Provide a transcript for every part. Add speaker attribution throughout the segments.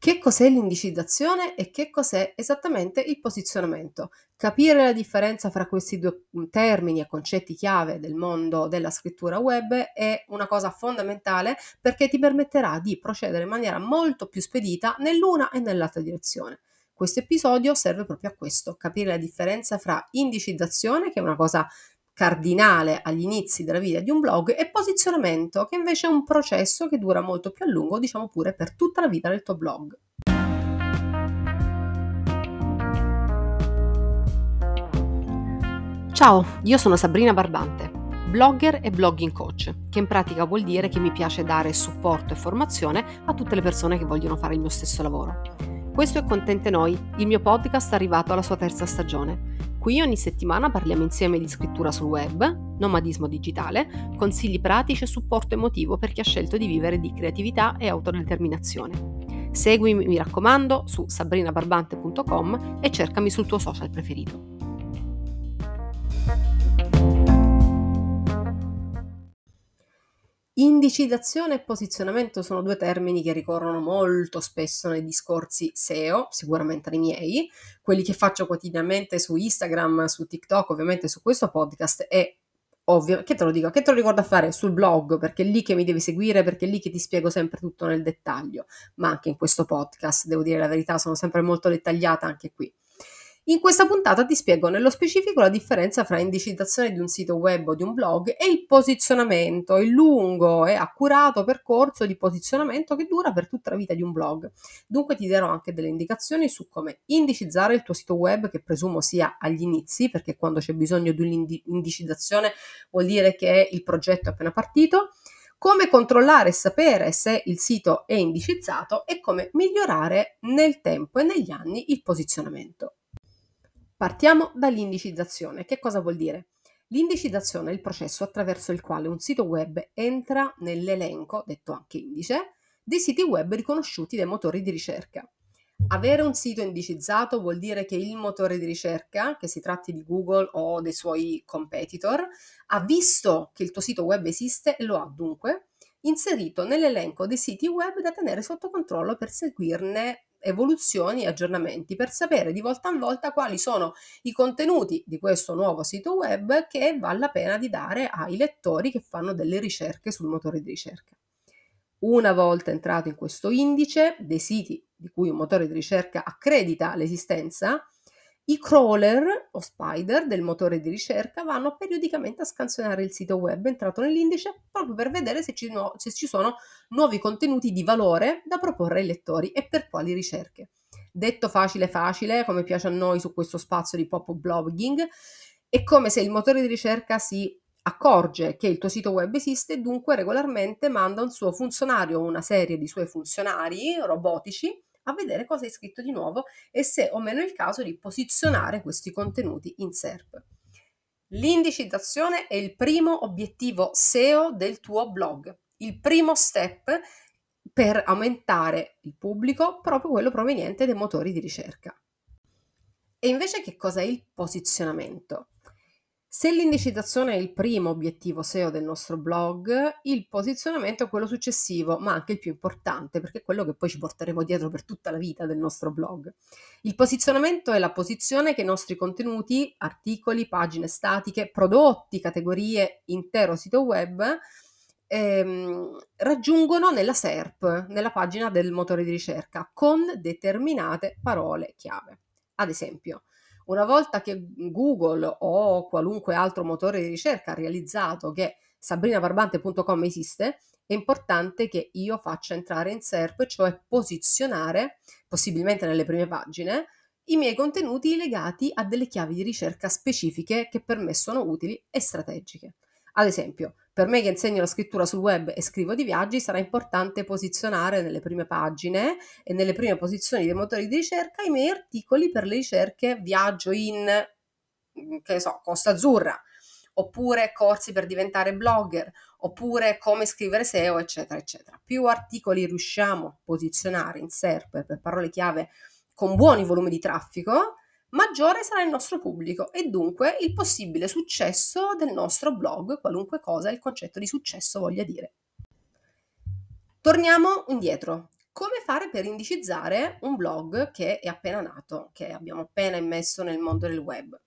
Speaker 1: Che cos'è l'indicizzazione e che cos'è esattamente il posizionamento? Capire la differenza fra questi due termini e concetti chiave del mondo della scrittura web è una cosa fondamentale perché ti permetterà di procedere in maniera molto più spedita nell'una e nell'altra direzione. Questo episodio serve proprio a questo, capire la differenza fra indicizzazione, che è una cosa cardinale agli inizi della vita di un blog e posizionamento, che invece è un processo che dura molto più a lungo, diciamo pure per tutta la vita del tuo blog. Ciao, io sono Sabrina Barbante, blogger e blogging coach, che in pratica vuol dire che mi piace dare supporto e formazione a tutte le persone che vogliono fare il mio stesso lavoro. Questo è Contente Noi, il mio podcast arrivato alla sua terza stagione Qui ogni settimana parliamo insieme di scrittura sul web, nomadismo digitale, consigli pratici e supporto emotivo per chi ha scelto di vivere di creatività e autodeterminazione. Seguimi, mi raccomando, su sabrinabarbante.com e cercami sul tuo social preferito. Indicizzazione e posizionamento sono due termini che ricorrono molto spesso nei discorsi SEO, sicuramente nei miei, quelli che faccio quotidianamente su Instagram, su TikTok, ovviamente su questo podcast e ovvio, che te lo dico, che te lo ricordo a fare? Sul blog, perché è lì che mi devi seguire, perché è lì che ti spiego sempre tutto nel dettaglio, ma anche in questo podcast, devo dire la verità, sono sempre molto dettagliata anche qui. In questa puntata ti spiego nello specifico la differenza fra indicizzazione di un sito web o di un blog e il posizionamento, il lungo e accurato percorso di posizionamento che dura per tutta la vita di un blog. Dunque ti darò anche delle indicazioni su come indicizzare il tuo sito web, che presumo sia agli inizi, perché quando c'è bisogno di un'indicizzazione vuol dire che il progetto è appena partito come controllare e sapere se il sito è indicizzato e come migliorare nel tempo e negli anni il posizionamento. Partiamo dall'indicizzazione. Che cosa vuol dire? L'indicizzazione è il processo attraverso il quale un sito web entra nell'elenco, detto anche indice, dei siti web riconosciuti dai motori di ricerca. Avere un sito indicizzato vuol dire che il motore di ricerca, che si tratti di Google o dei suoi competitor, ha visto che il tuo sito web esiste e lo ha dunque inserito nell'elenco dei siti web da tenere sotto controllo per seguirne evoluzioni e aggiornamenti per sapere di volta in volta quali sono i contenuti di questo nuovo sito web che vale la pena di dare ai lettori che fanno delle ricerche sul motore di ricerca. Una volta entrato in questo indice dei siti di cui un motore di ricerca accredita l'esistenza, i crawler o spider del motore di ricerca vanno periodicamente a scansionare il sito web entrato nell'indice proprio per vedere se ci, no, se ci sono nuovi contenuti di valore da proporre ai lettori e per quali ricerche. Detto facile facile, come piace a noi su questo spazio di pop-up blogging, è come se il motore di ricerca si accorge che il tuo sito web esiste e dunque regolarmente manda un suo funzionario o una serie di suoi funzionari robotici a vedere cosa hai scritto di nuovo e se o meno è il caso di posizionare questi contenuti in SERP. L'indicizzazione è il primo obiettivo SEO del tuo blog, il primo step per aumentare il pubblico, proprio quello proveniente dai motori di ricerca. E invece che cosa è il posizionamento? Se l'indicizzazione è il primo obiettivo SEO del nostro blog, il posizionamento è quello successivo, ma anche il più importante, perché è quello che poi ci porteremo dietro per tutta la vita del nostro blog. Il posizionamento è la posizione che i nostri contenuti, articoli, pagine statiche, prodotti, categorie, intero sito web ehm, raggiungono nella SERP, nella pagina del motore di ricerca, con determinate parole chiave. Ad esempio, una volta che Google o qualunque altro motore di ricerca ha realizzato che sabrinabarbante.com esiste, è importante che io faccia entrare in SERP, cioè posizionare, possibilmente nelle prime pagine, i miei contenuti legati a delle chiavi di ricerca specifiche che per me sono utili e strategiche. Ad esempio, per me che insegno la scrittura sul web e scrivo di viaggi, sarà importante posizionare nelle prime pagine e nelle prime posizioni dei motori di ricerca i miei articoli per le ricerche viaggio in, mm, che so, Costa Azzurra, oppure corsi per diventare blogger, oppure come scrivere SEO, eccetera, eccetera. Più articoli riusciamo a posizionare in SERP per parole chiave con buoni volumi di traffico, maggiore sarà il nostro pubblico e dunque il possibile successo del nostro blog, qualunque cosa il concetto di successo voglia dire. Torniamo indietro. come fare per indicizzare un blog che è appena nato, che abbiamo appena immesso nel mondo del web.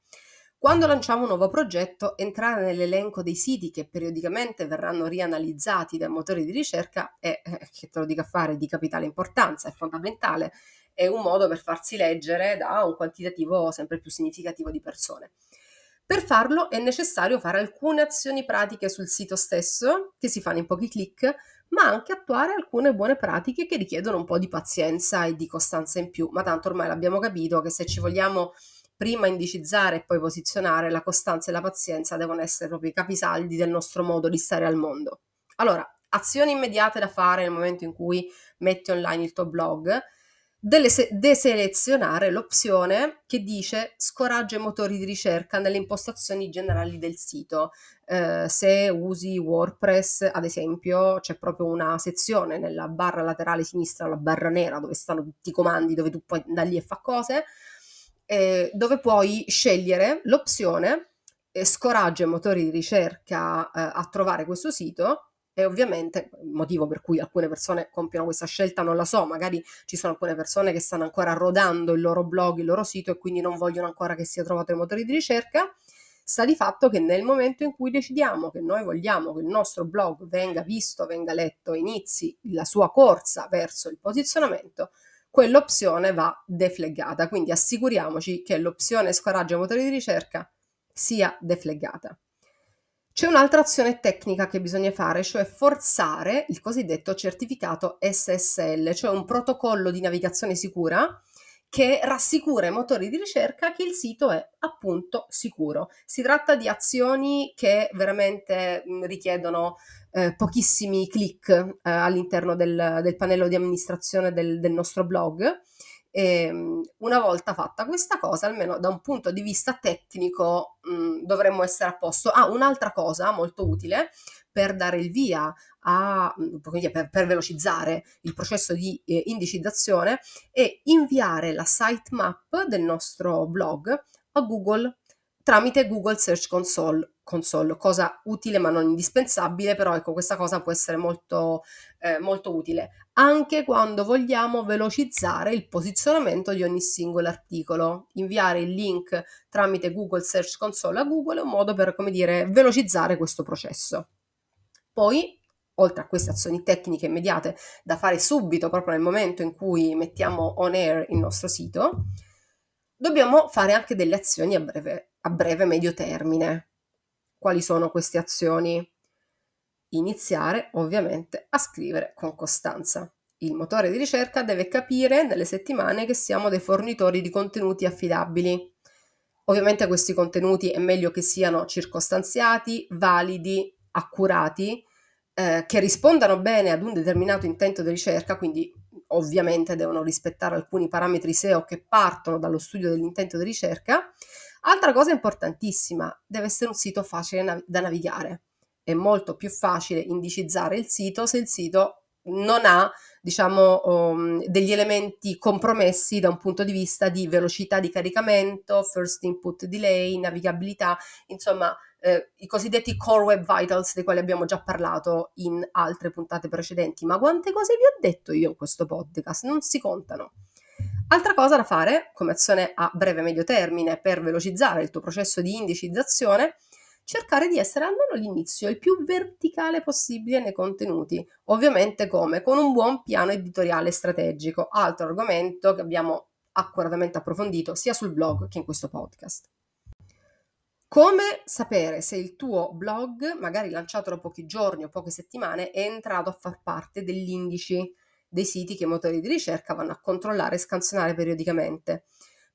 Speaker 1: Quando lanciamo un nuovo progetto, entrare nell'elenco dei siti che periodicamente verranno rianalizzati dai motori di ricerca è, eh, che te lo dica fare, di capitale importanza, è fondamentale, è un modo per farsi leggere da un quantitativo sempre più significativo di persone. Per farlo è necessario fare alcune azioni pratiche sul sito stesso, che si fanno in pochi clic, ma anche attuare alcune buone pratiche che richiedono un po' di pazienza e di costanza in più, ma tanto ormai l'abbiamo capito che se ci vogliamo prima indicizzare e poi posizionare, la costanza e la pazienza devono essere proprio i capisaldi del nostro modo di stare al mondo. Allora, azioni immediate da fare nel momento in cui metti online il tuo blog, deselezionare l'opzione che dice scoraggia i motori di ricerca nelle impostazioni generali del sito. Eh, se usi WordPress, ad esempio, c'è proprio una sezione nella barra laterale sinistra, la barra nera, dove stanno tutti i comandi, dove tu puoi andare lì e fa cose eh, dove puoi scegliere l'opzione eh, scoraggia i motori di ricerca eh, a trovare questo sito e ovviamente il motivo per cui alcune persone compiono questa scelta non la so, magari ci sono alcune persone che stanno ancora rodando il loro blog, il loro sito e quindi non vogliono ancora che sia trovato ai motori di ricerca. Sta di fatto che nel momento in cui decidiamo che noi vogliamo che il nostro blog venga visto, venga letto, inizi la sua corsa verso il posizionamento, quell'opzione va defleggata. Quindi assicuriamoci che l'opzione scoraggia motori di ricerca sia defleggata. C'è un'altra azione tecnica che bisogna fare, cioè forzare il cosiddetto certificato SSL, cioè un protocollo di navigazione sicura che rassicura i motori di ricerca che il sito è appunto sicuro. Si tratta di azioni che veramente mh, richiedono eh, pochissimi click eh, all'interno del, del, pannello di amministrazione del, del nostro blog. E, ehm, una volta fatta questa cosa, almeno da un punto di vista tecnico, mh, dovremmo essere a posto. Ah, un'altra cosa molto utile per dare il via a, per, per velocizzare il processo di eh, indicizzazione è inviare la sitemap del nostro blog a Google tramite Google Search Console, console, cosa utile ma non indispensabile, però ecco questa cosa può essere molto, eh, molto utile anche quando vogliamo velocizzare il posizionamento di ogni singolo articolo. Inviare il link tramite Google Search Console a Google è un modo per, come dire, velocizzare questo processo. Poi oltre a queste azioni tecniche immediate da fare subito, proprio nel momento in cui mettiamo on air il nostro sito, dobbiamo fare anche delle azioni a breve, a breve medio termine. Quali sono queste azioni? Iniziare ovviamente a scrivere con costanza. Il motore di ricerca deve capire nelle settimane che siamo dei fornitori di contenuti affidabili. Ovviamente questi contenuti è meglio che siano circostanziati, validi, accurati, eh, che rispondano bene ad un determinato intento di ricerca, quindi ovviamente devono rispettare alcuni parametri SEO che partono dallo studio dell'intento di ricerca. Altra cosa importantissima, deve essere un sito facile nav- da navigare. È molto più facile indicizzare il sito se il sito non ha diciamo um, degli elementi compromessi da un punto di vista di velocità di caricamento, first input delay, navigabilità, insomma eh, i cosiddetti core web vitals dei quali abbiamo già parlato in altre puntate precedenti. Ma quante cose vi ho detto io in questo podcast? Non si contano. Altra cosa da fare come azione a breve e medio termine per velocizzare il tuo processo di indicizzazione cercare di essere almeno all'inizio il più verticale possibile nei contenuti. Ovviamente come? Con un buon piano editoriale strategico, altro argomento che abbiamo accuratamente approfondito sia sul blog che in questo podcast. Come sapere se il tuo blog, magari lanciato da pochi giorni o poche settimane, è entrato a far parte degli indici dei siti che i motori di ricerca vanno a controllare e scansionare periodicamente?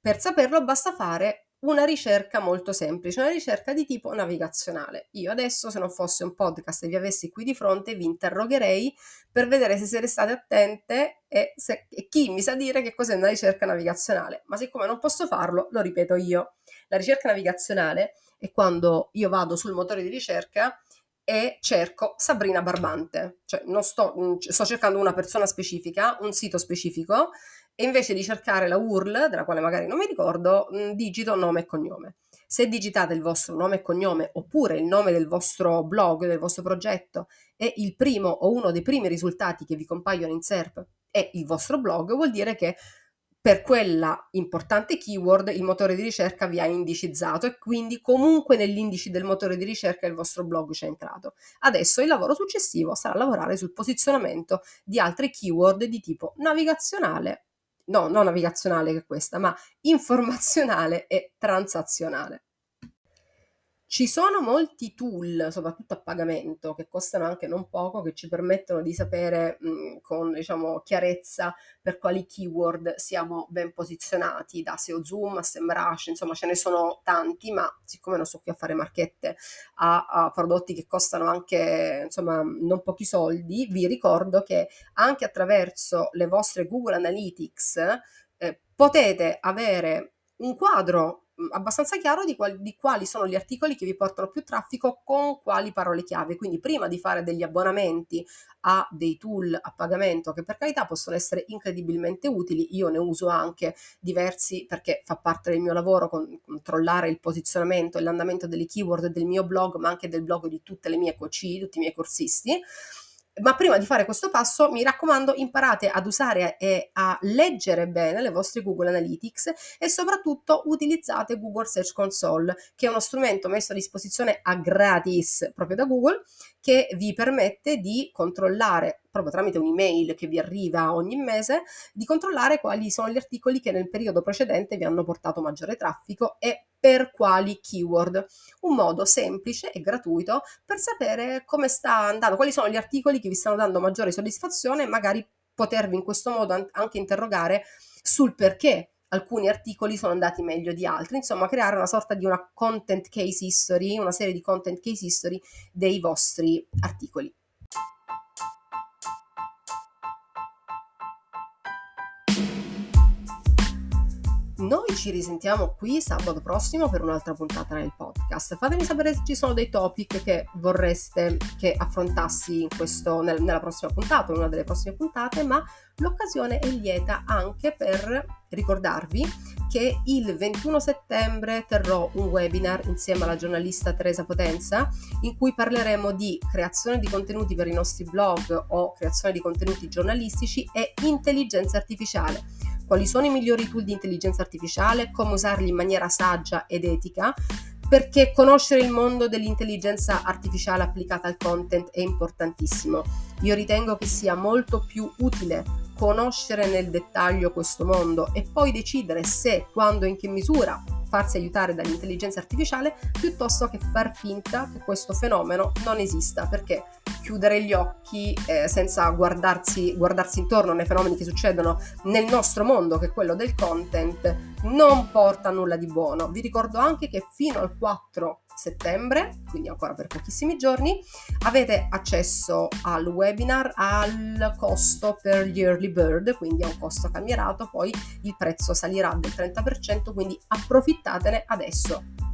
Speaker 1: Per saperlo basta fare una ricerca molto semplice, una ricerca di tipo navigazionale. Io adesso, se non fosse un podcast e vi avessi qui di fronte, vi interrogherei per vedere se siete state attente e, se, e chi mi sa dire che cos'è una ricerca navigazionale. Ma siccome non posso farlo, lo ripeto io. La ricerca navigazionale è quando io vado sul motore di ricerca e cerco Sabrina Barbante, cioè non sto, sto cercando una persona specifica, un sito specifico e invece di cercare la URL, della quale magari non mi ricordo, digito nome e cognome. Se digitate il vostro nome e cognome oppure il nome del vostro blog, del vostro progetto e il primo o uno dei primi risultati che vi compaiono in SERP è il vostro blog, vuol dire che per quella importante keyword il motore di ricerca vi ha indicizzato e quindi comunque nell'indice del motore di ricerca il vostro blog c'è entrato. Adesso il lavoro successivo sarà lavorare sul posizionamento di altre keyword di tipo navigazionale, no, non navigazionale che è questa, ma informazionale e transazionale. Ci sono molti tool, soprattutto a pagamento, che costano anche non poco, che ci permettono di sapere mh, con diciamo, chiarezza per quali keyword siamo ben posizionati, da SEO Zoom a SEMrush, insomma ce ne sono tanti, ma siccome non sto qui a fare marchette a, a prodotti che costano anche insomma non pochi soldi, vi ricordo che anche attraverso le vostre Google Analytics eh, potete avere un quadro abbastanza chiaro di, quali, di quali sono gli articoli che vi portano più traffico con quali parole chiave. Quindi prima di fare degli abbonamenti a dei tool a pagamento che per carità possono essere incredibilmente utili, io ne uso anche diversi perché fa parte del mio lavoro con, controllare il posizionamento e l'andamento delle keyword del mio blog, ma anche del blog di tutte le mie coach, tutti i miei corsisti ma prima di fare questo passo, mi raccomando, imparate ad usare e a leggere bene le vostre Google Analytics e soprattutto utilizzate Google Search Console, che è uno strumento messo a disposizione a gratis proprio da Google, che vi permette di controllare proprio tramite un'email che vi arriva ogni mese, di controllare quali sono gli articoli che nel periodo precedente vi hanno portato maggiore traffico e per quali keyword. Un modo semplice e gratuito per sapere come sta andando, quali sono gli articoli che vi stanno dando maggiore soddisfazione e magari potervi in questo modo anche interrogare sul perché alcuni articoli sono andati meglio di altri, insomma creare una sorta di una content case history, una serie di content case history dei vostri articoli. Noi ci risentiamo qui sabato prossimo per un'altra puntata nel podcast. Fatemi sapere se ci sono dei topic che vorreste che affrontassi questo, nel, nella prossima puntata, in una delle prossime puntate, ma l'occasione è lieta anche per ricordarvi che il 21 settembre terrò un webinar insieme alla giornalista Teresa Potenza in cui parleremo di creazione di contenuti per i nostri blog o creazione di contenuti giornalistici e intelligenza artificiale quali sono i migliori tool di intelligenza artificiale, come usarli in maniera saggia ed etica, perché conoscere il mondo dell'intelligenza artificiale applicata al content è importantissimo. Io ritengo che sia molto più utile conoscere nel dettaglio questo mondo e poi decidere se, quando e in che misura farsi aiutare dall'intelligenza artificiale piuttosto che far finta che questo fenomeno non esista, perché chiudere gli occhi eh, senza guardarsi, guardarsi intorno nei fenomeni che succedono nel nostro mondo, che è quello del content, non porta a nulla di buono. Vi ricordo anche che fino al 4 settembre, quindi ancora per pochissimi giorni, avete accesso al webinar al costo per gli early bird, quindi a un costo calmierato, poi il prezzo salirà del 30%, quindi approfittatene adesso.